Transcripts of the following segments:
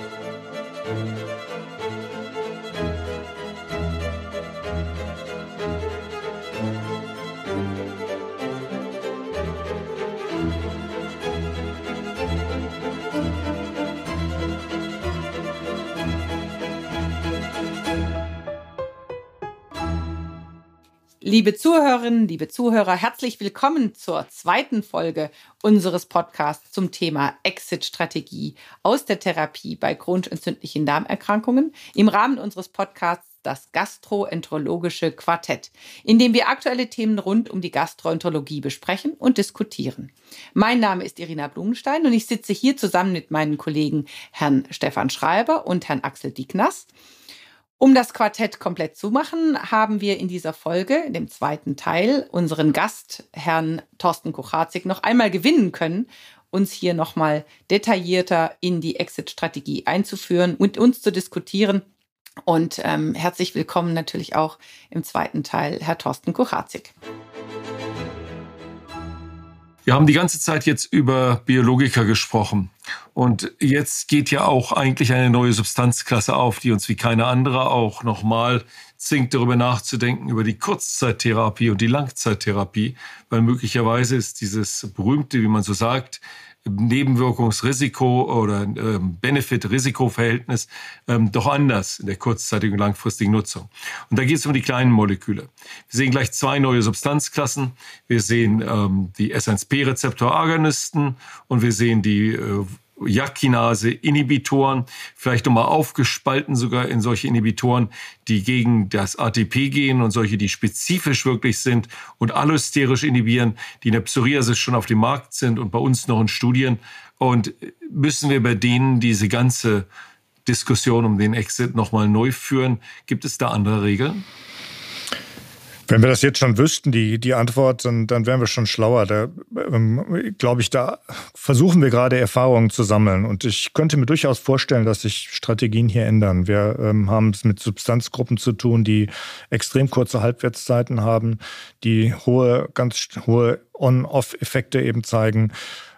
Thank you. Liebe Zuhörerinnen, liebe Zuhörer, herzlich willkommen zur zweiten Folge unseres Podcasts zum Thema Exit-Strategie aus der Therapie bei chronisch entzündlichen Darmerkrankungen im Rahmen unseres Podcasts das Gastroenterologische Quartett, in dem wir aktuelle Themen rund um die Gastroenterologie besprechen und diskutieren. Mein Name ist Irina Blumenstein und ich sitze hier zusammen mit meinen Kollegen Herrn Stefan Schreiber und Herrn Axel Dieknas. Um das Quartett komplett zu machen, haben wir in dieser Folge, in dem zweiten Teil, unseren Gast, Herrn Thorsten Kuchatzik, noch einmal gewinnen können, uns hier nochmal detaillierter in die Exit-Strategie einzuführen und uns zu diskutieren. Und ähm, herzlich willkommen natürlich auch im zweiten Teil, Herr Thorsten Kuchatzik. Wir haben die ganze Zeit jetzt über Biologiker gesprochen. Und jetzt geht ja auch eigentlich eine neue Substanzklasse auf, die uns wie keine andere auch nochmal zwingt, darüber nachzudenken, über die Kurzzeittherapie und die Langzeittherapie, weil möglicherweise ist dieses berühmte, wie man so sagt, Nebenwirkungsrisiko oder ähm, Benefit-Risiko-Verhältnis ähm, doch anders in der kurzzeitigen und langfristigen Nutzung. Und da geht es um die kleinen Moleküle. Wir sehen gleich zwei neue Substanzklassen. Wir sehen ähm, die SNP-Rezeptor-Agonisten und wir sehen die äh, Jakinase-Inhibitoren, vielleicht nochmal aufgespalten sogar in solche Inhibitoren, die gegen das ATP gehen und solche, die spezifisch wirklich sind und allosterisch inhibieren, die in der Psoriasis schon auf dem Markt sind und bei uns noch in Studien. Und müssen wir bei denen diese ganze Diskussion um den Exit nochmal neu führen? Gibt es da andere Regeln? Wenn wir das jetzt schon wüssten, die, die Antwort, dann, dann wären wir schon schlauer. Da ähm, glaube ich, da versuchen wir gerade Erfahrungen zu sammeln. Und ich könnte mir durchaus vorstellen, dass sich Strategien hier ändern. Wir ähm, haben es mit Substanzgruppen zu tun, die extrem kurze Halbwertszeiten haben, die hohe, ganz hohe On-Off-Effekte eben zeigen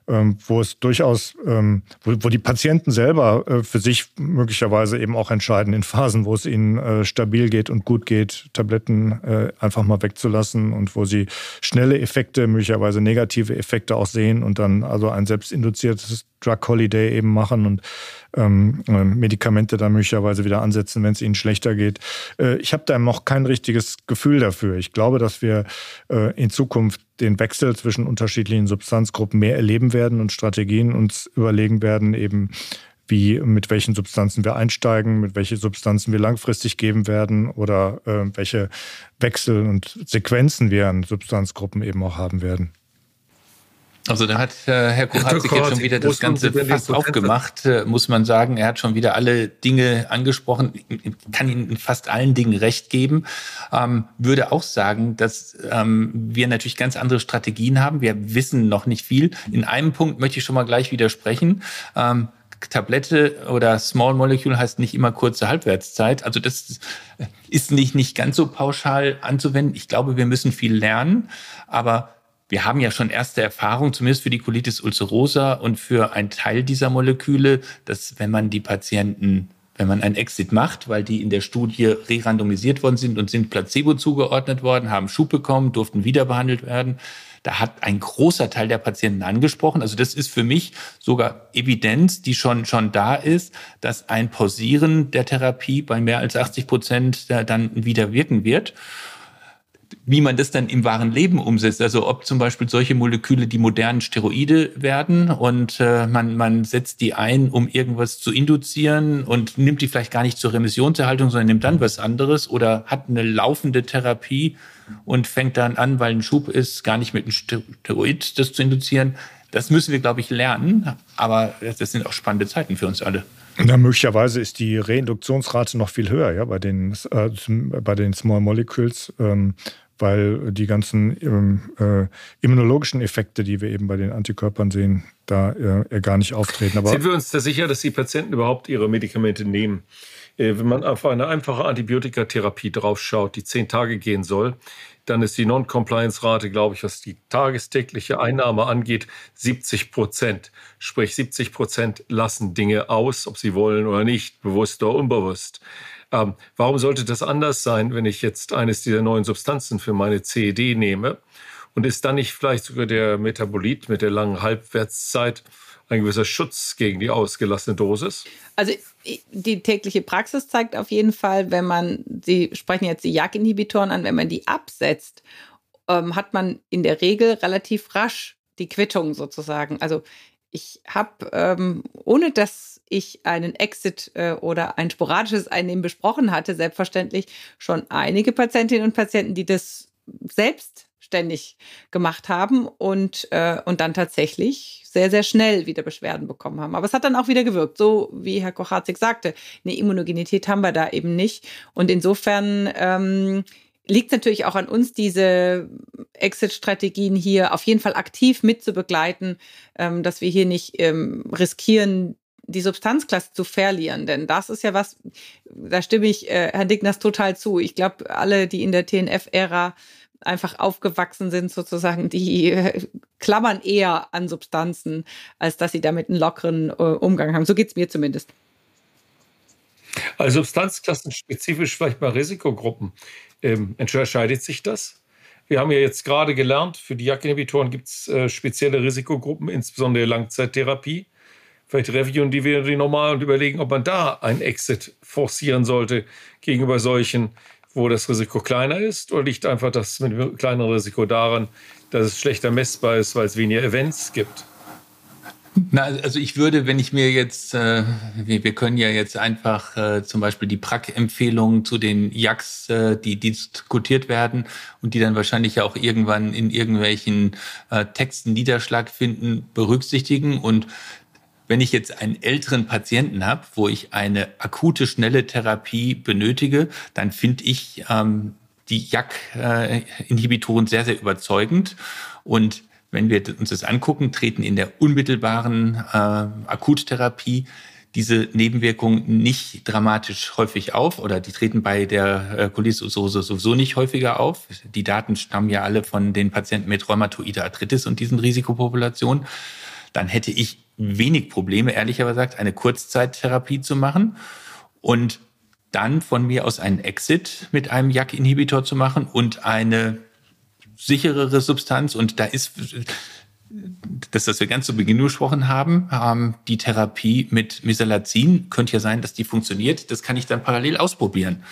wo es durchaus, ähm, wo, die Patienten selber äh, für sich möglicherweise eben auch entscheiden, in Phasen, wo es ihnen äh, stabil geht und gut geht, Tabletten äh, einfach mal wegzulassen und wo sie schnelle Effekte, möglicherweise negative Effekte auch sehen und dann also ein selbstinduziertes Drug Holiday eben machen und ähm, Medikamente dann möglicherweise wieder ansetzen, wenn es ihnen schlechter geht. Ich habe da noch kein richtiges Gefühl dafür. Ich glaube, dass wir in Zukunft den Wechsel zwischen unterschiedlichen Substanzgruppen mehr erleben werden und Strategien uns überlegen werden, eben wie mit welchen Substanzen wir einsteigen, mit welchen Substanzen wir langfristig geben werden oder äh, welche Wechsel und Sequenzen wir an Substanzgruppen eben auch haben werden. Also da hat äh, Herr Kuchatzik jetzt schon wieder das Ganze fast aufgemacht, äh, muss man sagen. Er hat schon wieder alle Dinge angesprochen. Ich kann Ihnen in fast allen Dingen recht geben. Ähm, würde auch sagen, dass ähm, wir natürlich ganz andere Strategien haben. Wir wissen noch nicht viel. In einem Punkt möchte ich schon mal gleich widersprechen. Ähm, Tablette oder Small Molecule heißt nicht immer kurze Halbwertszeit. Also das ist nicht, nicht ganz so pauschal anzuwenden. Ich glaube, wir müssen viel lernen, aber wir haben ja schon erste Erfahrungen, zumindest für die Colitis ulcerosa und für einen Teil dieser Moleküle, dass wenn man die Patienten wenn man ein Exit macht, weil die in der Studie re-randomisiert worden sind und sind Placebo zugeordnet worden, haben Schub bekommen, durften wieder behandelt werden. Da hat ein großer Teil der Patienten angesprochen. Also das ist für mich sogar Evidenz, die schon, schon da ist, dass ein Pausieren der Therapie bei mehr als 80 Prozent dann wieder wirken wird wie man das dann im wahren Leben umsetzt. Also ob zum Beispiel solche Moleküle die modernen Steroide werden und äh, man, man setzt die ein, um irgendwas zu induzieren und nimmt die vielleicht gar nicht zur Remissionserhaltung, sondern nimmt dann was anderes oder hat eine laufende Therapie und fängt dann an, weil ein Schub ist, gar nicht mit einem Steroid das zu induzieren. Das müssen wir, glaube ich, lernen. Aber das sind auch spannende Zeiten für uns alle. Na, möglicherweise ist die Reinduktionsrate noch viel höher, ja, bei den, äh, bei den Small Molecules. Ähm, weil die ganzen ähm, äh, immunologischen Effekte, die wir eben bei den Antikörpern sehen, da äh, gar nicht auftreten. Aber Sind wir uns da sicher, dass die Patienten überhaupt ihre Medikamente nehmen? Äh, wenn man auf eine einfache Antibiotikatherapie draufschaut, die zehn Tage gehen soll, dann ist die Non-Compliance-Rate, glaube ich, was die tagestägliche Einnahme angeht, 70 Prozent. Sprich, 70 Prozent lassen Dinge aus, ob sie wollen oder nicht, bewusst oder unbewusst. Ähm, warum sollte das anders sein, wenn ich jetzt eines dieser neuen Substanzen für meine CED nehme? Und ist dann nicht vielleicht sogar der Metabolit mit der langen Halbwertszeit ein gewisser Schutz gegen die ausgelassene Dosis? Also die tägliche Praxis zeigt auf jeden Fall, wenn man, Sie sprechen jetzt die JAK-Inhibitoren an, wenn man die absetzt, ähm, hat man in der Regel relativ rasch die Quittung sozusagen. Also ich habe, ähm, ohne dass ich einen Exit äh, oder ein sporadisches Einnehmen besprochen hatte, selbstverständlich schon einige Patientinnen und Patienten, die das selbst ständig gemacht haben und, äh, und dann tatsächlich sehr, sehr schnell wieder Beschwerden bekommen haben. Aber es hat dann auch wieder gewirkt, so wie Herr Kocharzig sagte. Eine Immunogenität haben wir da eben nicht. Und insofern ähm, liegt natürlich auch an uns, diese Exit-Strategien hier auf jeden Fall aktiv mit zu begleiten, ähm, dass wir hier nicht ähm, riskieren, die Substanzklasse zu verlieren. Denn das ist ja was, da stimme ich äh, Herrn Digners total zu. Ich glaube, alle, die in der TNF-Ära einfach aufgewachsen sind, sozusagen, die äh, klammern eher an Substanzen, als dass sie damit einen lockeren äh, Umgang haben. So geht es mir zumindest. Also Substanzklassen spezifisch vielleicht bei Risikogruppen. Ähm, unterscheidet sich das? Wir haben ja jetzt gerade gelernt, für die JAK-Inhibitoren gibt es äh, spezielle Risikogruppen, insbesondere Langzeittherapie. Vielleicht reviewen die wir die nochmal und überlegen, ob man da ein Exit forcieren sollte gegenüber solchen wo das Risiko kleiner ist? Oder liegt einfach das mit dem kleineren Risiko daran, dass es schlechter messbar ist, weil es weniger Events gibt? Na, also ich würde, wenn ich mir jetzt, äh, wir, wir können ja jetzt einfach äh, zum Beispiel die PRAC-Empfehlungen zu den JAKs, äh, die, diskutiert werden und die dann wahrscheinlich ja auch irgendwann in irgendwelchen äh, Texten Niederschlag finden, berücksichtigen. Und wenn ich jetzt einen älteren Patienten habe, wo ich eine akute, schnelle Therapie benötige, dann finde ich ähm, die JAK-Inhibitoren sehr, sehr überzeugend. Und wenn wir uns das angucken, treten in der unmittelbaren äh, Akuttherapie diese Nebenwirkungen nicht dramatisch häufig auf oder die treten bei der äh, Colitis-Ulcerose sowieso nicht häufiger auf. Die Daten stammen ja alle von den Patienten mit rheumatoider Arthritis und diesen Risikopopulationen. Dann hätte ich wenig Probleme, ehrlicherweise gesagt, eine Kurzzeittherapie zu machen und dann von mir aus einen Exit mit einem JAK-Inhibitor zu machen und eine sicherere Substanz. Und da ist, das, was wir ganz zu Beginn gesprochen haben, ähm, die Therapie mit Mesalazin, könnte ja sein, dass die funktioniert. Das kann ich dann parallel ausprobieren.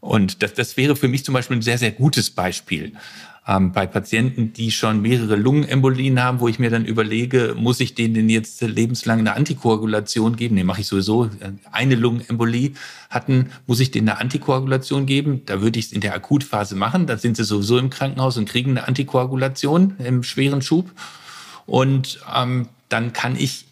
Und das, das wäre für mich zum Beispiel ein sehr, sehr gutes Beispiel ähm, bei Patienten, die schon mehrere Lungenembolien haben, wo ich mir dann überlege, muss ich denen jetzt lebenslang eine Antikoagulation geben? Nee, mache ich sowieso. Eine Lungenembolie hatten, muss ich denen eine Antikoagulation geben? Da würde ich es in der Akutphase machen. Da sind sie sowieso im Krankenhaus und kriegen eine Antikoagulation im schweren Schub. Und ähm, dann kann ich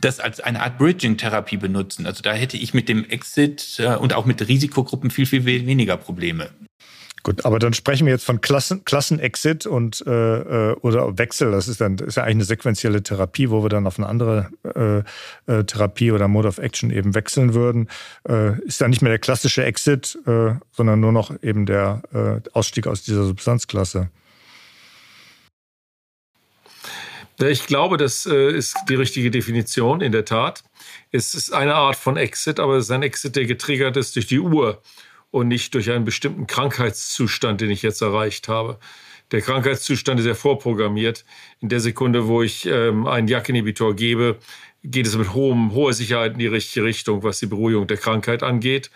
das als eine Art Bridging-Therapie benutzen. Also da hätte ich mit dem Exit äh, und auch mit Risikogruppen viel, viel weniger Probleme. Gut, aber dann sprechen wir jetzt von Klassen, Klassenexit und äh, äh, oder Wechsel. Das ist dann ist ja eigentlich eine sequentielle Therapie, wo wir dann auf eine andere äh, äh, Therapie oder Mode of Action eben wechseln würden. Äh, ist dann nicht mehr der klassische Exit, äh, sondern nur noch eben der äh, Ausstieg aus dieser Substanzklasse. Ich glaube, das äh, ist die richtige Definition, in der Tat. Es ist eine Art von Exit, aber es ist ein Exit, der getriggert ist durch die Uhr und nicht durch einen bestimmten Krankheitszustand, den ich jetzt erreicht habe. Der Krankheitszustand ist ja vorprogrammiert. In der Sekunde, wo ich ähm, einen JAK-Inhibitor gebe, geht es mit hohem, hoher Sicherheit in die richtige Richtung, was die Beruhigung der Krankheit angeht.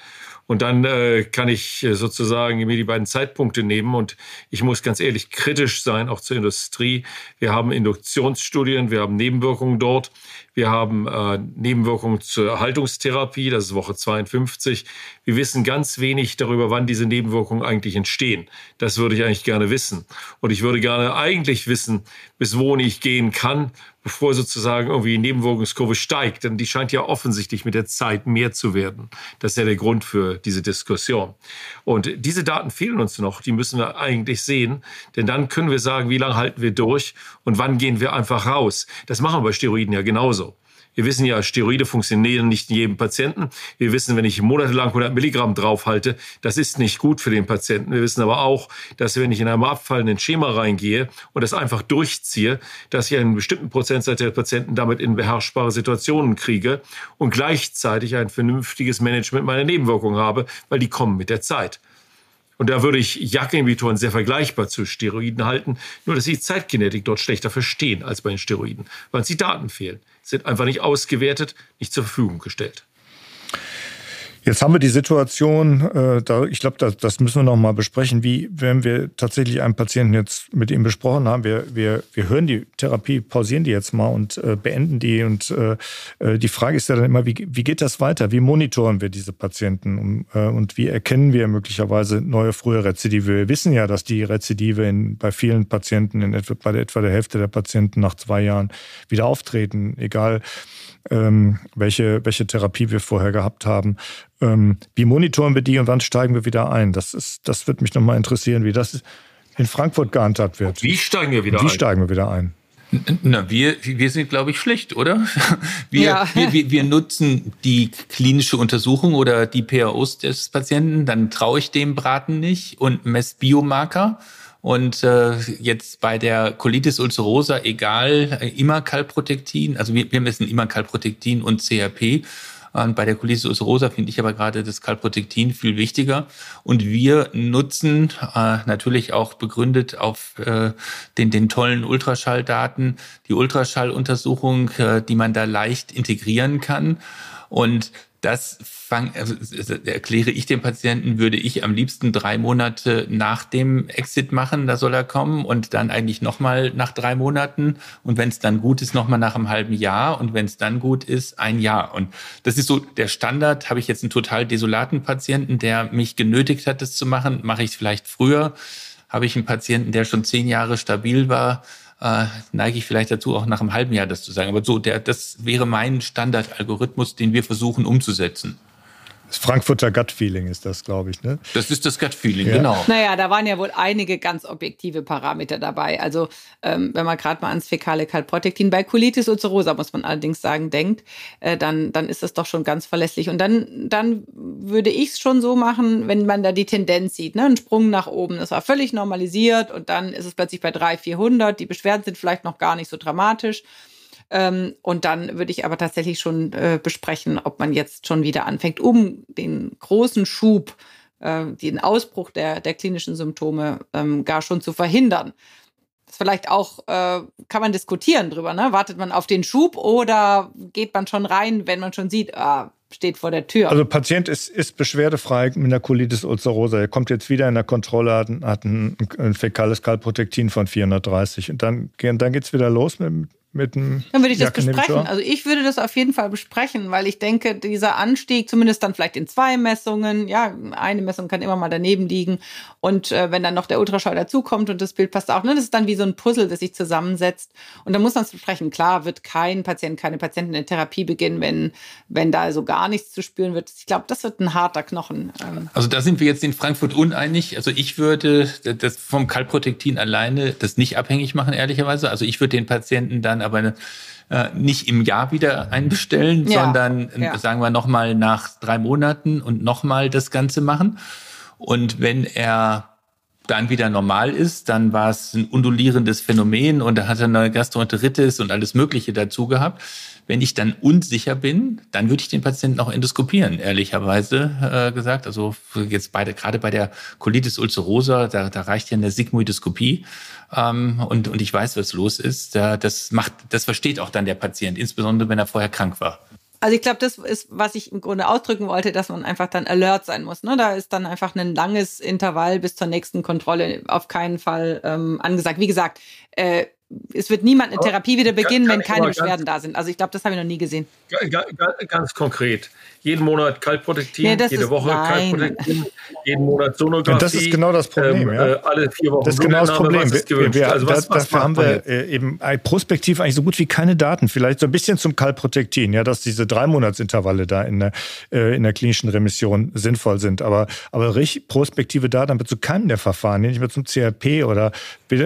Und dann äh, kann ich äh, sozusagen mir die beiden Zeitpunkte nehmen. Und ich muss ganz ehrlich kritisch sein, auch zur Industrie. Wir haben Induktionsstudien, wir haben Nebenwirkungen dort. Wir haben äh, Nebenwirkungen zur Erhaltungstherapie, das ist Woche 52. Wir wissen ganz wenig darüber, wann diese Nebenwirkungen eigentlich entstehen. Das würde ich eigentlich gerne wissen. Und ich würde gerne eigentlich wissen, bis wohin ich gehen kann, bevor sozusagen irgendwie die Nebenwirkungskurve steigt. Denn die scheint ja offensichtlich mit der Zeit mehr zu werden. Das ist ja der Grund für diese Diskussion. Und diese Daten fehlen uns noch. Die müssen wir eigentlich sehen. Denn dann können wir sagen, wie lange halten wir durch und wann gehen wir einfach raus. Das machen wir bei Steroiden ja genauso. Wir wissen ja, Steroide funktionieren nicht in jedem Patienten. Wir wissen, wenn ich monatelang 100 Milligramm draufhalte, das ist nicht gut für den Patienten. Wir wissen aber auch, dass wenn ich in einem abfallenden Schema reingehe und das einfach durchziehe, dass ich einen bestimmten Prozentsatz der Patienten damit in beherrschbare Situationen kriege und gleichzeitig ein vernünftiges Management meiner Nebenwirkungen habe, weil die kommen mit der Zeit. Und da würde ich JAK-Inhibitoren sehr vergleichbar zu Steroiden halten, nur dass sie die Zeitkinetik dort schlechter verstehen als bei den Steroiden, weil uns die Daten fehlen, sind einfach nicht ausgewertet, nicht zur Verfügung gestellt. Jetzt haben wir die Situation, äh, da, ich glaube, das, das müssen wir noch mal besprechen, wie, wenn wir tatsächlich einen Patienten jetzt mit ihm besprochen haben, wir, wir, wir hören die Therapie, pausieren die jetzt mal und äh, beenden die. Und äh, äh die Frage ist ja dann immer, wie, wie geht das weiter? Wie monitoren wir diese Patienten? Und, äh, und wie erkennen wir möglicherweise neue frühe Rezidive? Wir wissen ja, dass die Rezidive in, bei vielen Patienten, in etwa, bei etwa der Hälfte der Patienten nach zwei Jahren wieder auftreten, egal ähm, welche, welche Therapie wir vorher gehabt haben. Ähm, wie monitoren wir die und wann steigen wir wieder ein? Das, ist, das wird mich nochmal interessieren, wie das in Frankfurt gehandhabt wird. Wie steigen wir wieder wie ein? Wie steigen wir wieder ein? Na, wir, wir sind, glaube ich, schlecht, oder? Wir, ja. wir, wir, wir nutzen die klinische Untersuchung oder die PAOs des Patienten, dann traue ich dem Braten nicht und messe Biomarker. Und äh, jetzt bei der Colitis ulcerosa, egal, äh, immer Kalprotektin, also wir, wir messen immer Kalprotektin und CRP. Und bei der Colitis ulcerosa finde ich aber gerade das Kalprotektin viel wichtiger. Und wir nutzen äh, natürlich auch begründet auf äh, den, den tollen Ultraschalldaten die Ultraschalluntersuchung, äh, die man da leicht integrieren kann. Und das fang, also, erkläre ich dem Patienten, würde ich am liebsten drei Monate nach dem Exit machen, da soll er kommen und dann eigentlich nochmal nach drei Monaten und wenn es dann gut ist, nochmal nach einem halben Jahr und wenn es dann gut ist, ein Jahr. Und das ist so der Standard. Habe ich jetzt einen total desolaten Patienten, der mich genötigt hat, das zu machen, mache ich es vielleicht früher. Habe ich einen Patienten, der schon zehn Jahre stabil war, äh, neige ich vielleicht dazu, auch nach einem halben Jahr das zu sagen. Aber so, der, das wäre mein Standardalgorithmus, den wir versuchen umzusetzen. Das Frankfurter Gut-Feeling ist das, glaube ich. Ne? Das ist das Gut-Feeling, ja. genau. Naja, da waren ja wohl einige ganz objektive Parameter dabei. Also ähm, wenn man gerade mal ans fäkale Kalprotektin bei Colitis ulcerosa, muss man allerdings sagen, denkt, äh, dann, dann ist das doch schon ganz verlässlich. Und dann, dann würde ich es schon so machen, wenn man da die Tendenz sieht, ne? ein Sprung nach oben. Das war völlig normalisiert und dann ist es plötzlich bei 300, 400. Die Beschwerden sind vielleicht noch gar nicht so dramatisch. Ähm, und dann würde ich aber tatsächlich schon äh, besprechen, ob man jetzt schon wieder anfängt, um den großen Schub, äh, den Ausbruch der, der klinischen Symptome ähm, gar schon zu verhindern. Das vielleicht auch, äh, kann man diskutieren drüber, ne? Wartet man auf den Schub oder geht man schon rein, wenn man schon sieht, ah, steht vor der Tür. Also Patient ist, ist beschwerdefrei mit einer Colitis ulcerosa. Er kommt jetzt wieder in der Kontrolle, hat, ein, ein fäkales Kalprotektin von 430 und dann, dann geht es wieder los mit, mit dem Dann würde ich das besprechen. Also ich würde das auf jeden Fall besprechen, weil ich denke, dieser Anstieg, zumindest dann vielleicht in zwei Messungen, ja, eine Messung kann immer mal daneben liegen. Und äh, wenn dann noch der Ultraschall dazukommt und das Bild passt auch, ne, das ist dann wie so ein Puzzle, das sich zusammensetzt. Und dann muss man es besprechen. Klar wird kein Patient, keine Patientin in Therapie beginnen, wenn, wenn da so gar nichts zu spüren wird. Ich glaube, das wird ein harter Knochen. Ähm. Also da sind wir jetzt in Frankfurt uneinig. Also ich würde das vom Kalprotektin alleine das nicht abhängig machen, ehrlicherweise. Also ich würde den Patienten dann aber äh, nicht im Jahr wieder einbestellen, ja, sondern ja. sagen wir nochmal nach drei Monaten und nochmal das Ganze machen. Und wenn er dann wieder normal ist, dann war es ein undulierendes Phänomen und er hat eine Gastroenteritis und alles Mögliche dazu gehabt. Wenn ich dann unsicher bin, dann würde ich den Patienten auch endoskopieren, ehrlicherweise äh, gesagt. Also jetzt beide, gerade bei der Colitis ulcerosa, da, da reicht ja eine Sigmoidoskopie ähm, und, und ich weiß, was los ist. Da, das macht, das versteht auch dann der Patient, insbesondere wenn er vorher krank war. Also ich glaube, das ist, was ich im Grunde ausdrücken wollte, dass man einfach dann alert sein muss. Ne? Da ist dann einfach ein langes Intervall bis zur nächsten Kontrolle auf keinen Fall ähm, angesagt. Wie gesagt, äh, es wird niemand eine Therapie wieder beginnen, wenn keine Beschwerden da sind. Also ich glaube, das habe ich noch nie gesehen. Ganz, konkret. Jeden Monat Kaltprotektin, nee, jede Woche Kaltprotektin, jeden Monat Sonographie. Ja, das ist genau das Problem. Ähm, ja. Äh, alle vier Wochen. Das ist genau das Problem. Wir, wir, also was, was dafür haben wir äh, eben prospektiv eigentlich so gut wie keine Daten. Vielleicht so ein bisschen zum Kaltprotektin, ja, dass diese drei Monatsintervalle da in der, äh, in der klinischen Remission sinnvoll sind. Aber, aber richtig prospektive Daten haben wir zu keinem der Verfahren, nicht mehr zum CRP oder.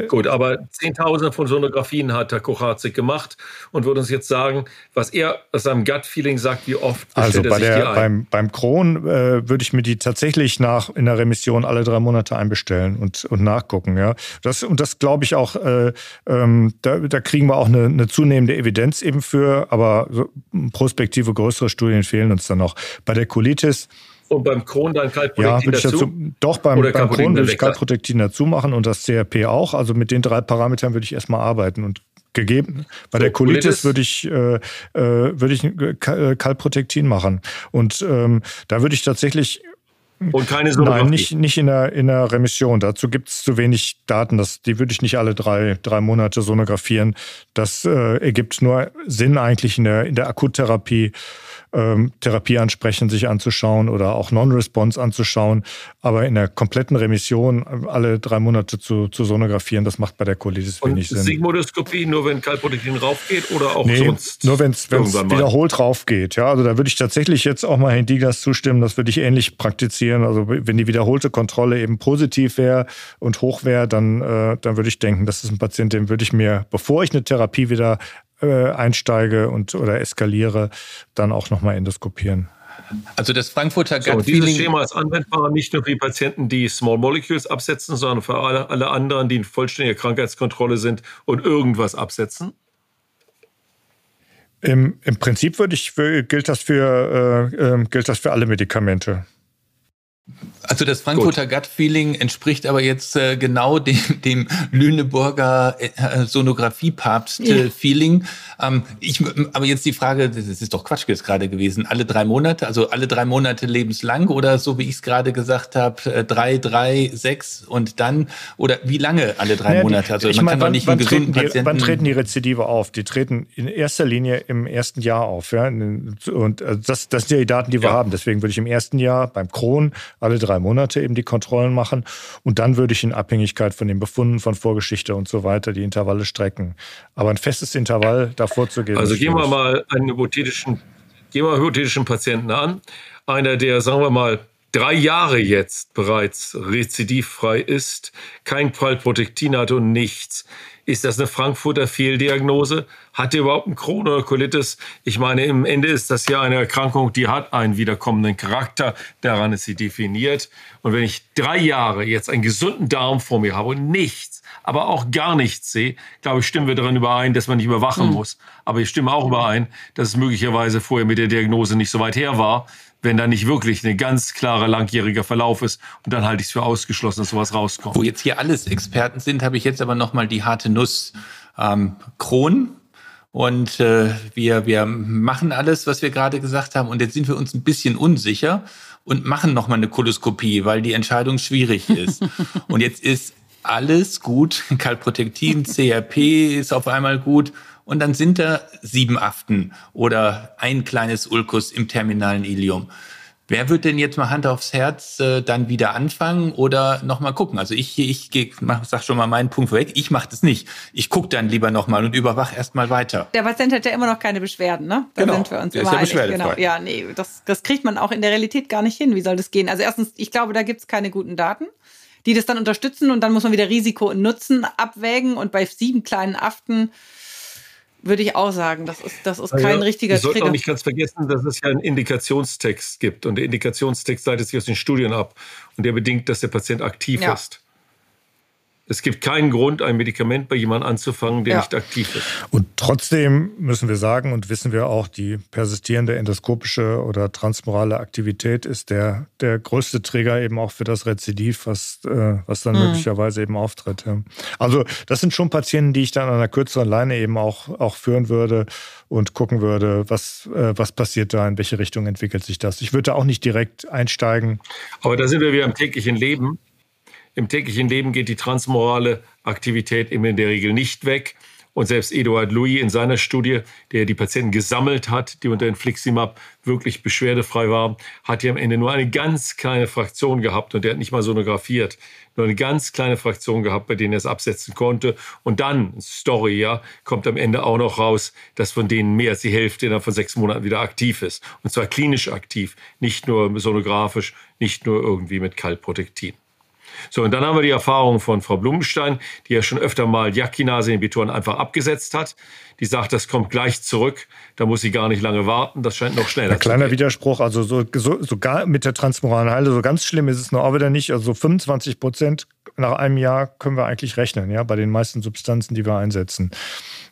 Gut, aber Zehntausende von Sonografien hat Herr Kocharzig gemacht und würde uns jetzt sagen, was er aus seinem Gut-Feeling sagt, wie oft also bei der, beim, beim Crohn äh, würde ich mir die tatsächlich nach in der Remission alle drei Monate einbestellen und, und nachgucken. Ja, das und das glaube ich auch. Äh, ähm, da, da kriegen wir auch eine, eine zunehmende Evidenz eben für, aber so prospektive größere Studien fehlen uns dann noch. Bei der Colitis und beim Crohn dann Kalprotektin ja, dazu? dazu? Doch, beim, beim Crohn würde ich Kalprotektin dazu machen und das CRP auch. Also mit den drei Parametern würde ich erstmal arbeiten und gegeben. Bei so, der Colitis, Colitis, würde ich, äh, äh würde ich äh, Kalprotektin machen. Und ähm, da würde ich tatsächlich und keine Sonographie? Nein, nicht, nicht in, der, in der Remission. Dazu gibt es zu wenig Daten. Das, die würde ich nicht alle drei, drei Monate sonografieren. Das äh, ergibt nur Sinn eigentlich in der, in der Akuttherapie ähm, Therapie ansprechen, sich anzuschauen oder auch Non-Response anzuschauen. Aber in der kompletten Remission äh, alle drei Monate zu, zu sonografieren, das macht bei der Colitis Und wenig Sinn. Sigmodoskopie nur, wenn Kalprotektin raufgeht oder auch nee, sonst? Nur wenn es wiederholt raufgeht. Ja, also da würde ich tatsächlich jetzt auch mal Herrn Digas zustimmen, das würde ich ähnlich praktizieren. Also wenn die wiederholte Kontrolle eben positiv wäre und hoch wäre, dann, äh, dann würde ich denken, das ist ein Patient, den würde ich mir, bevor ich eine Therapie wieder äh, einsteige und oder eskaliere, dann auch nochmal endoskopieren. Also das Frankfurter Gut so, Dieses Schema ist anwendbar nicht nur für die Patienten, die Small Molecules absetzen, sondern für alle, alle anderen, die in vollständiger Krankheitskontrolle sind und irgendwas absetzen? Im, Im, Prinzip würde ich, gilt, das für, äh, äh, gilt das für alle Medikamente. Also das Frankfurter Gut-Feeling entspricht aber jetzt äh, genau dem, dem Lüneburger äh, Sonographie-Papst-Feeling. Ja. Ähm, ich, aber jetzt die Frage, das ist doch Quatsch jetzt gerade gewesen, alle drei Monate, also alle drei Monate lebenslang oder so wie ich es gerade gesagt habe, äh, drei, drei, sechs und dann oder wie lange alle drei naja, Monate? Also man meine, kann doch nicht einen gesunden die, Patienten... Wann treten die Rezidive auf? Die treten in erster Linie im ersten Jahr auf. Ja? Und äh, das, das sind ja die Daten, die wir ja. haben. Deswegen würde ich im ersten Jahr beim Crohn alle drei Monate eben die Kontrollen machen. Und dann würde ich in Abhängigkeit von den Befunden von Vorgeschichte und so weiter die Intervalle strecken. Aber ein festes Intervall davor zu geben. Also gehen wir mal einen hypothetischen, gehen wir hypothetischen Patienten an. Einer, der, sagen wir mal, drei Jahre jetzt bereits rezidivfrei ist, kein Pralprotektin hat und nichts. Ist das eine Frankfurter Fehldiagnose? Hat er überhaupt einen Crohn oder Colitis? Ich meine, im Ende ist das ja eine Erkrankung, die hat einen wiederkommenden Charakter. Daran ist sie definiert. Und wenn ich drei Jahre jetzt einen gesunden Darm vor mir habe und nichts, aber auch gar nichts sehe, glaube ich, stimmen wir darin überein, dass man nicht überwachen mhm. muss. Aber ich stimme auch überein, dass es möglicherweise vorher mit der Diagnose nicht so weit her war wenn da nicht wirklich ein ganz klarer langjähriger Verlauf ist. Und dann halte ich es für ausgeschlossen, dass sowas rauskommt. Wo jetzt hier alles Experten sind, habe ich jetzt aber noch mal die harte Nuss. Ähm, Kron. Und äh, wir, wir machen alles, was wir gerade gesagt haben. Und jetzt sind wir uns ein bisschen unsicher und machen noch mal eine Koloskopie, weil die Entscheidung schwierig ist. und jetzt ist alles gut. Kalprotektin, CRP ist auf einmal gut und dann sind da sieben Aften oder ein kleines Ulkus im terminalen Ilium. Wer wird denn jetzt mal Hand aufs Herz äh, dann wieder anfangen oder nochmal gucken? Also ich, ich, ich sag schon mal meinen Punkt vorweg, ich mache das nicht. Ich gucke dann lieber nochmal und überwache erstmal weiter. Der Patient hat ja immer noch keine Beschwerden, ne? Da genau. sind wir uns der immer ist ja einig. Genau. Ja, nee, das, das kriegt man auch in der Realität gar nicht hin. Wie soll das gehen? Also erstens, ich glaube, da gibt es keine guten Daten die das dann unterstützen und dann muss man wieder Risiko und Nutzen abwägen und bei sieben kleinen Aften würde ich auch sagen, das ist, das ist kein ja, richtiger Wir sollten auch nicht ganz vergessen, dass es ja einen Indikationstext gibt. Und der Indikationstext leitet sich aus den Studien ab. Und der bedingt, dass der Patient aktiv ja. ist. Es gibt keinen Grund, ein Medikament bei jemandem anzufangen, der ja. nicht aktiv ist. Und trotzdem müssen wir sagen und wissen wir auch, die persistierende endoskopische oder transmorale Aktivität ist der, der größte Träger eben auch für das Rezidiv, was, äh, was dann mhm. möglicherweise eben auftritt. Ja. Also das sind schon Patienten, die ich dann an einer kürzeren Leine eben auch, auch führen würde und gucken würde, was, äh, was passiert da, in welche Richtung entwickelt sich das. Ich würde da auch nicht direkt einsteigen. Aber da sind wir wieder im täglichen Leben. Im täglichen Leben geht die transmorale Aktivität in der Regel nicht weg. Und selbst Eduard Louis in seiner Studie, der die Patienten gesammelt hat, die unter Infliximab wirklich beschwerdefrei waren, hat ja am Ende nur eine ganz kleine Fraktion gehabt und der hat nicht mal sonografiert. Nur eine ganz kleine Fraktion gehabt, bei denen er es absetzen konnte. Und dann, Story, ja, kommt am Ende auch noch raus, dass von denen mehr als die Hälfte innerhalb von sechs Monaten wieder aktiv ist. Und zwar klinisch aktiv, nicht nur sonografisch, nicht nur irgendwie mit Kaltprotektin. So, und dann haben wir die Erfahrung von Frau Blumenstein, die ja schon öfter mal Jackinase-Inhibitoren einfach abgesetzt hat. Die sagt, das kommt gleich zurück, da muss sie gar nicht lange warten, das scheint noch schneller Ein kleiner gehen. Widerspruch, also so, so, sogar mit der transmoralen Heile, so ganz schlimm ist es noch auch wieder nicht. Also 25 Prozent nach einem Jahr können wir eigentlich rechnen, ja, bei den meisten Substanzen, die wir einsetzen.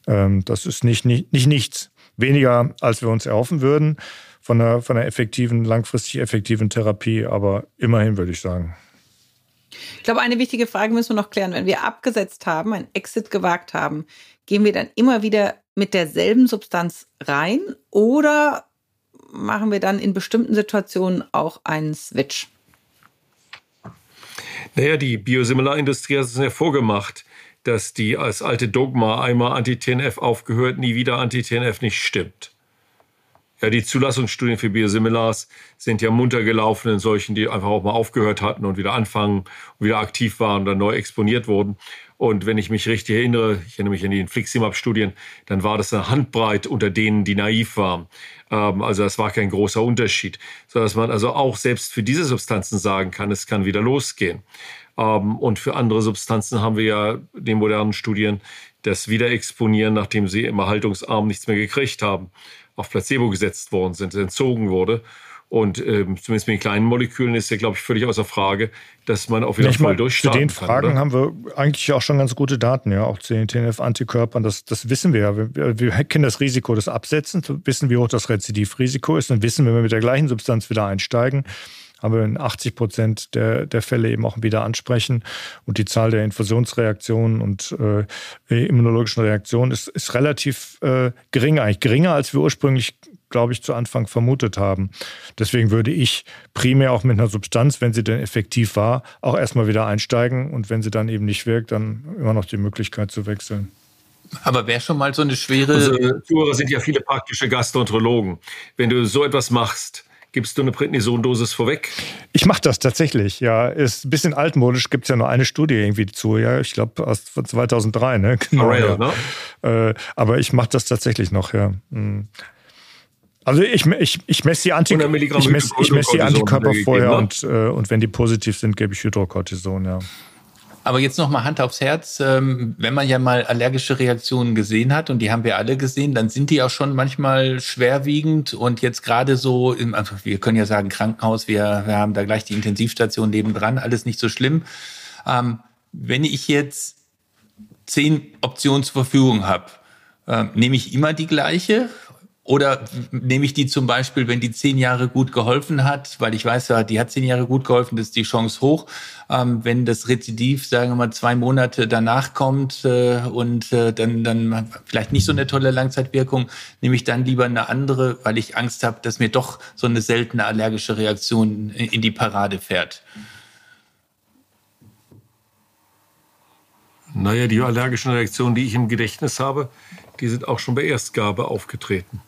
Ähm, das ist nicht, nicht, nicht nichts. Weniger, als wir uns erhoffen würden von einer, von einer effektiven, langfristig effektiven Therapie, aber immerhin würde ich sagen. Ich glaube, eine wichtige Frage müssen wir noch klären. Wenn wir abgesetzt haben, ein Exit gewagt haben, gehen wir dann immer wieder mit derselben Substanz rein oder machen wir dann in bestimmten Situationen auch einen Switch? Naja, die Biosimilarindustrie hat es ja vorgemacht, dass die als alte Dogma einmal Anti-TNF aufgehört, nie wieder Anti-TNF nicht stimmt. Ja, die Zulassungsstudien für Biosimilars sind ja munter gelaufen in solchen, die einfach auch mal aufgehört hatten und wieder anfangen und wieder aktiv waren und dann neu exponiert wurden. Und wenn ich mich richtig erinnere, ich erinnere mich an die Infliximab-Studien, dann war das eine Handbreit unter denen, die naiv waren. Ähm, also das war kein großer Unterschied, sodass man also auch selbst für diese Substanzen sagen kann, es kann wieder losgehen. Ähm, und für andere Substanzen haben wir ja den modernen Studien das Wiederexponieren, nachdem sie im Erhaltungsarm nichts mehr gekriegt haben auf Placebo gesetzt worden sind, entzogen wurde. Und ähm, zumindest mit den kleinen Molekülen ist ja, glaube ich, völlig außer Frage, dass man auch wieder ich voll durchstarten kann. Zu den Fragen oder? haben wir eigentlich auch schon ganz gute Daten, ja, auch zu den TNF-Antikörpern. Das, das wissen wir ja. Wir, wir, kennen das Risiko des Absetzens, wissen, wie hoch das Rezidivrisiko ist und wissen, wenn wir mit der gleichen Substanz wieder einsteigen, haben wir in 80 Prozent der, der Fälle eben auch wieder ansprechen. Und die Zahl der Infusionsreaktionen und äh, immunologischen Reaktionen ist, ist relativ äh, gering, eigentlich geringer, als wir ursprünglich, glaube ich, zu Anfang vermutet haben. Deswegen würde ich primär auch mit einer Substanz, wenn sie denn effektiv war, auch erstmal wieder einsteigen und wenn sie dann eben nicht wirkt, dann immer noch die Möglichkeit zu wechseln. Aber wäre schon mal so eine schwere. Unsere Zuhörer sind ja viele praktische Gastroenterologen. Wenn du so etwas machst, Gibst du eine Prednisondosis vorweg? Ich mache das tatsächlich, ja. Ist ein bisschen altmodisch, gibt es ja nur eine Studie irgendwie zu, ja. Ich glaube aus 2003, ne? Genau, Morel, ja. ne? Äh, aber ich mache das tatsächlich noch, ja. Hm. Also ich, ich, ich messe die, Antik ich mess, mess die Antikörper vorher ne? und, äh, und wenn die positiv sind, gebe ich Hydrocortison, ja. Aber jetzt noch mal Hand aufs Herz, ähm, wenn man ja mal allergische Reaktionen gesehen hat und die haben wir alle gesehen, dann sind die auch schon manchmal schwerwiegend und jetzt gerade so, im, also wir können ja sagen Krankenhaus, wir, wir haben da gleich die Intensivstation nebendran, alles nicht so schlimm. Ähm, wenn ich jetzt zehn Optionen zur Verfügung habe, äh, nehme ich immer die gleiche oder nehme ich die zum Beispiel, wenn die zehn Jahre gut geholfen hat, weil ich weiß ja, die hat zehn Jahre gut geholfen, das ist die Chance hoch. Ähm, wenn das Rezidiv, sagen wir mal, zwei Monate danach kommt äh, und äh, dann, dann vielleicht nicht so eine tolle Langzeitwirkung, nehme ich dann lieber eine andere, weil ich Angst habe, dass mir doch so eine seltene allergische Reaktion in die Parade fährt. Naja, die allergischen Reaktionen, die ich im Gedächtnis habe, die sind auch schon bei Erstgabe aufgetreten.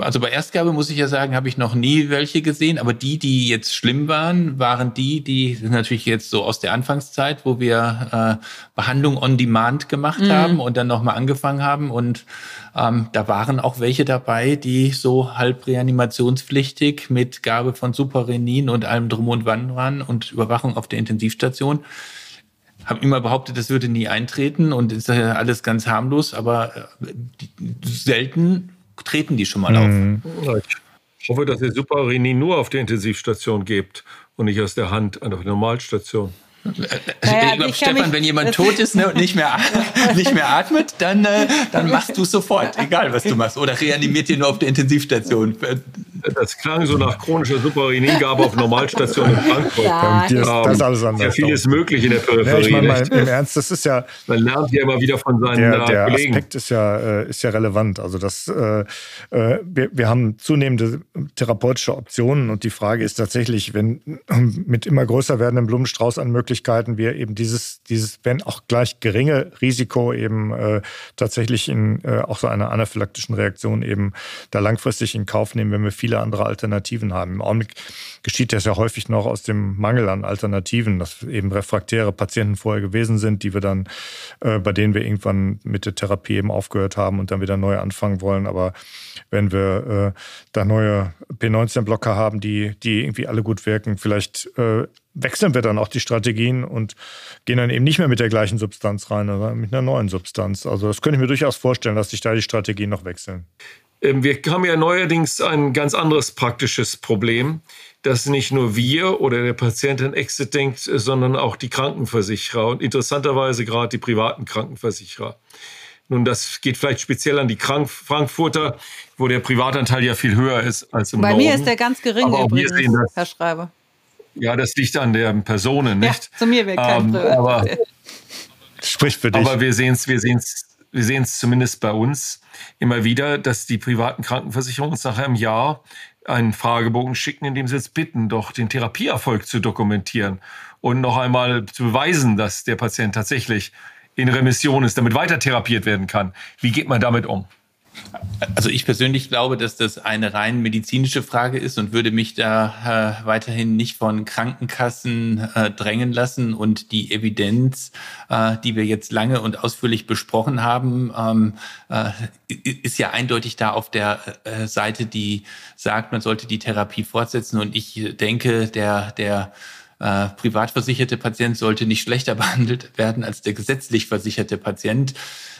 Also bei Erstgabe muss ich ja sagen, habe ich noch nie welche gesehen, aber die, die jetzt schlimm waren, waren die, die natürlich jetzt so aus der Anfangszeit, wo wir äh, Behandlung on Demand gemacht mhm. haben und dann nochmal angefangen haben. Und ähm, da waren auch welche dabei, die so halb reanimationspflichtig mit Gabe von Superrenin und allem drum und wann waren und Überwachung auf der Intensivstation haben immer behauptet, das würde nie eintreten und ist ja alles ganz harmlos, aber äh, selten treten die schon mal mhm. auf. Ich hoffe, dass ihr Superrini nur auf der Intensivstation gebt und nicht aus der Hand an der Normalstation. Naja, ich glaube, Stefan, wenn jemand tot ist ne, und nicht mehr, nicht mehr atmet, dann, äh, dann machst du sofort, egal was du machst. Oder reanimiert ihr nur auf der Intensivstation. Das klang so nach chronischer Superinigabe auf Normalstation in Frankfurt. Ja, das, das, ist alles anders. Ja, vieles möglich in der Peripherie. Ja, ich meine mal im Ernst, das ist ja. Man lernt ja immer wieder von seinen der, der Kollegen. Der Aspekt ist ja, äh, ist ja relevant. Also, das, äh, äh, wir, wir haben zunehmende therapeutische Optionen und die Frage ist tatsächlich, wenn mit immer größer werdendem Blumenstrauß an Möglichkeiten wir eben dieses, dieses, wenn auch gleich geringe Risiko eben äh, tatsächlich in äh, auch so einer anaphylaktischen Reaktion eben da langfristig in Kauf nehmen, wenn wir viel viele andere Alternativen haben. Im Augenblick geschieht das ja häufig noch aus dem Mangel an Alternativen, dass eben refraktäre Patienten vorher gewesen sind, die wir dann, äh, bei denen wir irgendwann mit der Therapie eben aufgehört haben und dann wieder neu anfangen wollen. Aber wenn wir äh, da neue P19-Blocker haben, die, die irgendwie alle gut wirken, vielleicht äh, wechseln wir dann auch die Strategien und gehen dann eben nicht mehr mit der gleichen Substanz rein, sondern mit einer neuen Substanz. Also das könnte ich mir durchaus vorstellen, dass sich da die Strategien noch wechseln. Ähm, wir haben ja neuerdings ein ganz anderes praktisches Problem, dass nicht nur wir oder der Patient an Exit denkt, sondern auch die Krankenversicherer und interessanterweise gerade die privaten Krankenversicherer. Nun, das geht vielleicht speziell an die Frankfurter, wo der Privatanteil ja viel höher ist als im Bei Norden. mir ist der ganz gering Aber übrigens, Herr Schreiber. Ja, das liegt an den Personen, nicht? Ja, zu mir wäre kein ähm. Aber, Spricht für dich. Aber wir sehen es, wir sehen es, wir sehen es zumindest bei uns immer wieder, dass die privaten Krankenversicherungen uns nach einem Jahr einen Fragebogen schicken, in dem sie jetzt bitten, doch den Therapieerfolg zu dokumentieren und noch einmal zu beweisen, dass der Patient tatsächlich in Remission ist, damit weiter therapiert werden kann. Wie geht man damit um? Also ich persönlich glaube, dass das eine rein medizinische Frage ist und würde mich da äh, weiterhin nicht von Krankenkassen äh, drängen lassen. Und die Evidenz, äh, die wir jetzt lange und ausführlich besprochen haben, ähm, äh, ist ja eindeutig da auf der äh, Seite, die sagt, man sollte die Therapie fortsetzen. Und ich denke, der, der äh, privat versicherte Patient sollte nicht schlechter behandelt werden als der gesetzlich versicherte Patient.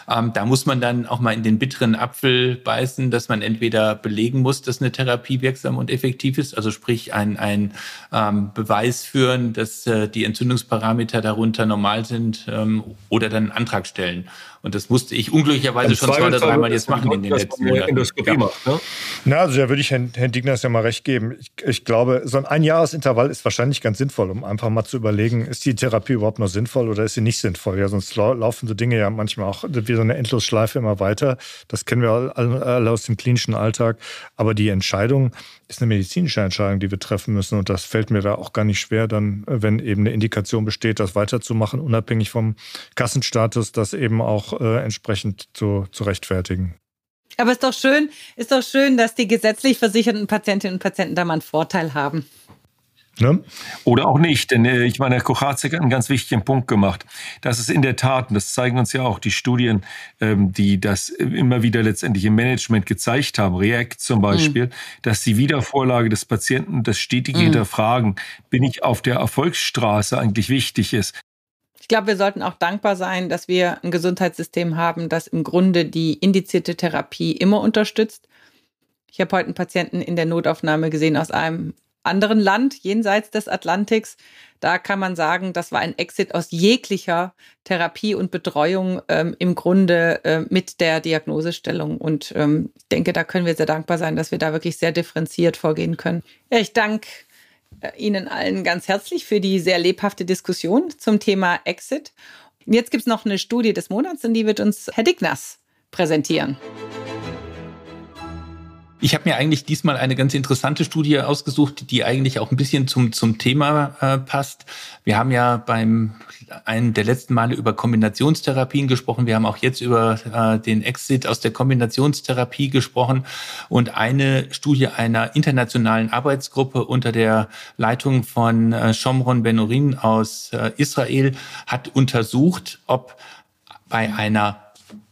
Ähm, da muss man dann auch mal in den bitteren Apfel beißen, dass man entweder belegen muss, dass eine Therapie wirksam und effektiv ist, also sprich ein, ein ähm, Beweis führen, dass äh, die Entzündungsparameter darunter normal sind ähm, oder dann einen Antrag stellen. Und das musste ich unglücklicherweise schon zwei oder dreimal jetzt machen in den letzten Monaten. Ja. Macht, ne? Na, also da würde ich Herrn, Herrn Digners ja mal recht geben. Ich, ich glaube, so ein Einjahresintervall ist wahrscheinlich ganz sinnvoll, um einfach mal zu überlegen, ist die Therapie überhaupt noch sinnvoll oder ist sie nicht sinnvoll? Ja, sonst laufen so Dinge ja manchmal auch wie so eine Endlosschleife immer weiter. Das kennen wir alle, aus dem klinischen Alltag. Aber die Entscheidung ist eine medizinische Entscheidung, die wir treffen müssen. Und das fällt mir da auch gar nicht schwer, dann, wenn eben eine Indikation besteht, das weiterzumachen, unabhängig vom Kassenstatus, das eben auch äh, entsprechend zu, zu rechtfertigen. Aber ist doch schön, ist doch schön, dass die gesetzlich versicherten Patientinnen und Patienten da mal einen Vorteil haben. Ne? Oder auch nicht, denn äh, ich meine, Herr Kochatzek hat einen ganz wichtigen Punkt gemacht. Das ist in der Tat, und das zeigen uns ja auch die Studien, ähm, die das immer wieder letztendlich im Management gezeigt haben, REACT zum Beispiel, mhm. dass die Wiedervorlage des Patienten, das stetige mhm. Hinterfragen, bin ich auf der Erfolgsstraße eigentlich wichtig ist glaube, wir sollten auch dankbar sein, dass wir ein Gesundheitssystem haben, das im Grunde die indizierte Therapie immer unterstützt. Ich habe heute einen Patienten in der Notaufnahme gesehen aus einem anderen Land, jenseits des Atlantiks. Da kann man sagen, das war ein Exit aus jeglicher Therapie und Betreuung ähm, im Grunde äh, mit der Diagnosestellung. Und ähm, ich denke, da können wir sehr dankbar sein, dass wir da wirklich sehr differenziert vorgehen können. Ja, ich danke äh, Ihnen allen ganz herzlich für die sehr lebhafte Diskussion zum Thema Exit. Jetzt gibt es noch eine Studie des Monats und die wird uns Herr Dignas präsentieren. Ich habe mir eigentlich diesmal eine ganz interessante Studie ausgesucht, die eigentlich auch ein bisschen zum, zum Thema äh, passt. Wir haben ja beim einen der letzten Male über Kombinationstherapien gesprochen. Wir haben auch jetzt über äh, den Exit aus der Kombinationstherapie gesprochen. Und eine Studie einer internationalen Arbeitsgruppe unter der Leitung von äh, Shomron Benorin aus äh, Israel hat untersucht, ob bei einer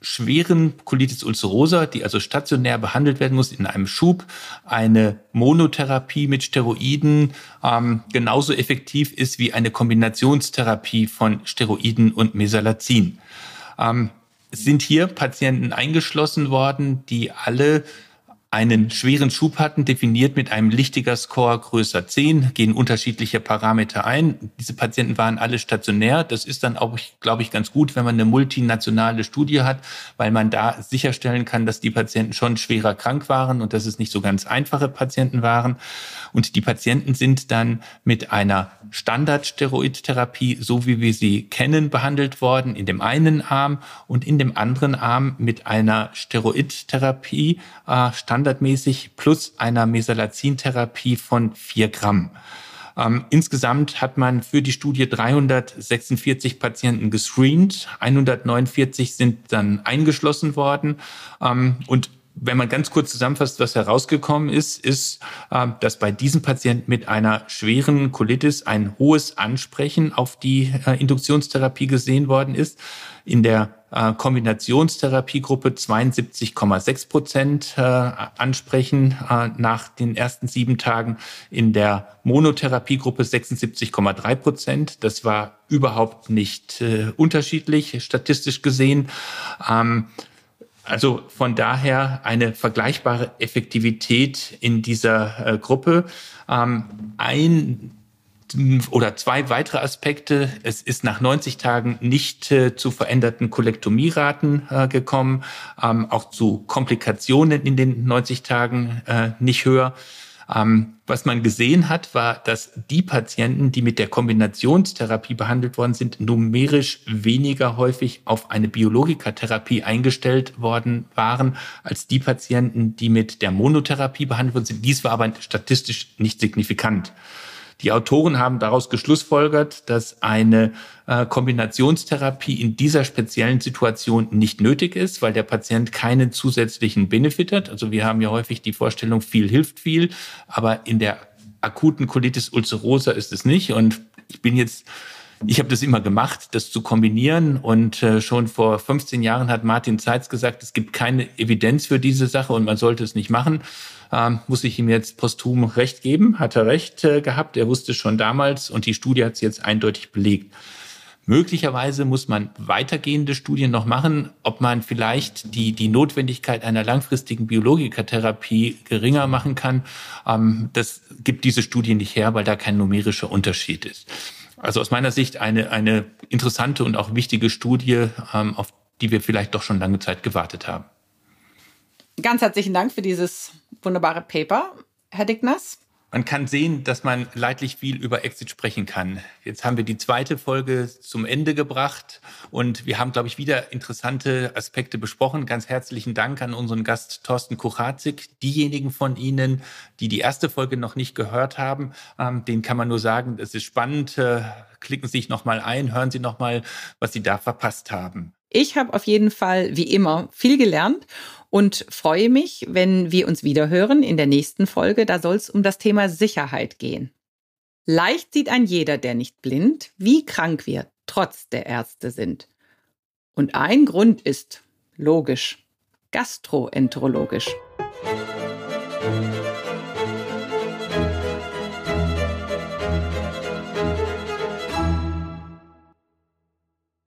schweren Colitis ulcerosa, die also stationär behandelt werden muss in einem Schub, eine Monotherapie mit Steroiden ähm, genauso effektiv ist wie eine Kombinationstherapie von Steroiden und Mesalazin. Ähm, es sind hier Patienten eingeschlossen worden, die alle einen schweren Schub hatten, definiert mit einem Lichtiger-Score größer 10, gehen unterschiedliche Parameter ein. Diese Patienten waren alle stationär. Das ist dann auch, glaube ich, ganz gut, wenn man eine multinationale Studie hat, weil man da sicherstellen kann, dass die Patienten schon schwerer krank waren und dass es nicht so ganz einfache Patienten waren. Und die Patienten sind dann mit einer Standardsteroidtherapie, so wie wir sie kennen, behandelt worden, in dem einen Arm und in dem anderen Arm mit einer Steroidtherapie, äh, standardmäßig plus einer Mesalazin-Therapie von vier Gramm. Ähm, insgesamt hat man für die Studie 346 Patienten gescreent, 149 sind dann eingeschlossen worden ähm, und wenn man ganz kurz zusammenfasst, was herausgekommen ist, ist, äh, dass bei diesem Patienten mit einer schweren Colitis ein hohes Ansprechen auf die äh, Induktionstherapie gesehen worden ist. In der äh, Kombinationstherapiegruppe 72,6 Prozent ansprechen nach den ersten sieben Tagen. In der Monotherapiegruppe 76,3 Prozent. Das war überhaupt nicht unterschiedlich, statistisch gesehen. Also von daher eine vergleichbare Effektivität in dieser äh, Gruppe. Ähm, ein oder zwei weitere Aspekte. Es ist nach 90 Tagen nicht äh, zu veränderten Kolektomieraten äh, gekommen, ähm, auch zu Komplikationen in den 90 Tagen äh, nicht höher. Ähm, was man gesehen hat, war, dass die Patienten, die mit der Kombinationstherapie behandelt worden sind, numerisch weniger häufig auf eine Biologikatherapie eingestellt worden waren, als die Patienten, die mit der Monotherapie behandelt worden sind. Dies war aber statistisch nicht signifikant. Die Autoren haben daraus geschlussfolgert, dass eine äh, Kombinationstherapie in dieser speziellen Situation nicht nötig ist, weil der Patient keinen zusätzlichen Benefit hat. Also wir haben ja häufig die Vorstellung, viel hilft viel, aber in der akuten Colitis ulcerosa ist es nicht. Und ich bin jetzt ich habe das immer gemacht, das zu kombinieren. Und äh, schon vor 15 Jahren hat Martin Zeitz gesagt, es gibt keine Evidenz für diese Sache und man sollte es nicht machen ähm, muss ich ihm jetzt posthum recht geben, hat er recht äh, gehabt, er wusste schon damals und die Studie hat es jetzt eindeutig belegt. Möglicherweise muss man weitergehende Studien noch machen, ob man vielleicht die, die Notwendigkeit einer langfristigen Biologikatherapie geringer machen kann. Ähm, das gibt diese Studie nicht her, weil da kein numerischer Unterschied ist. Also aus meiner Sicht eine, eine interessante und auch wichtige Studie, ähm, auf die wir vielleicht doch schon lange Zeit gewartet haben. Ganz herzlichen Dank für dieses wunderbare Paper, Herr Dickners. Man kann sehen, dass man leidlich viel über Exit sprechen kann. Jetzt haben wir die zweite Folge zum Ende gebracht und wir haben, glaube ich, wieder interessante Aspekte besprochen. Ganz herzlichen Dank an unseren Gast Thorsten Kuchatzik. Diejenigen von Ihnen, die die erste Folge noch nicht gehört haben, ähm, denen kann man nur sagen, es ist spannend. Äh, klicken Sie sich nochmal ein, hören Sie nochmal, was Sie da verpasst haben. Ich habe auf jeden Fall, wie immer, viel gelernt und freue mich, wenn wir uns wiederhören in der nächsten Folge. Da soll es um das Thema Sicherheit gehen. Leicht sieht ein jeder, der nicht blind, wie krank wir trotz der Ärzte sind. Und ein Grund ist logisch, gastroenterologisch.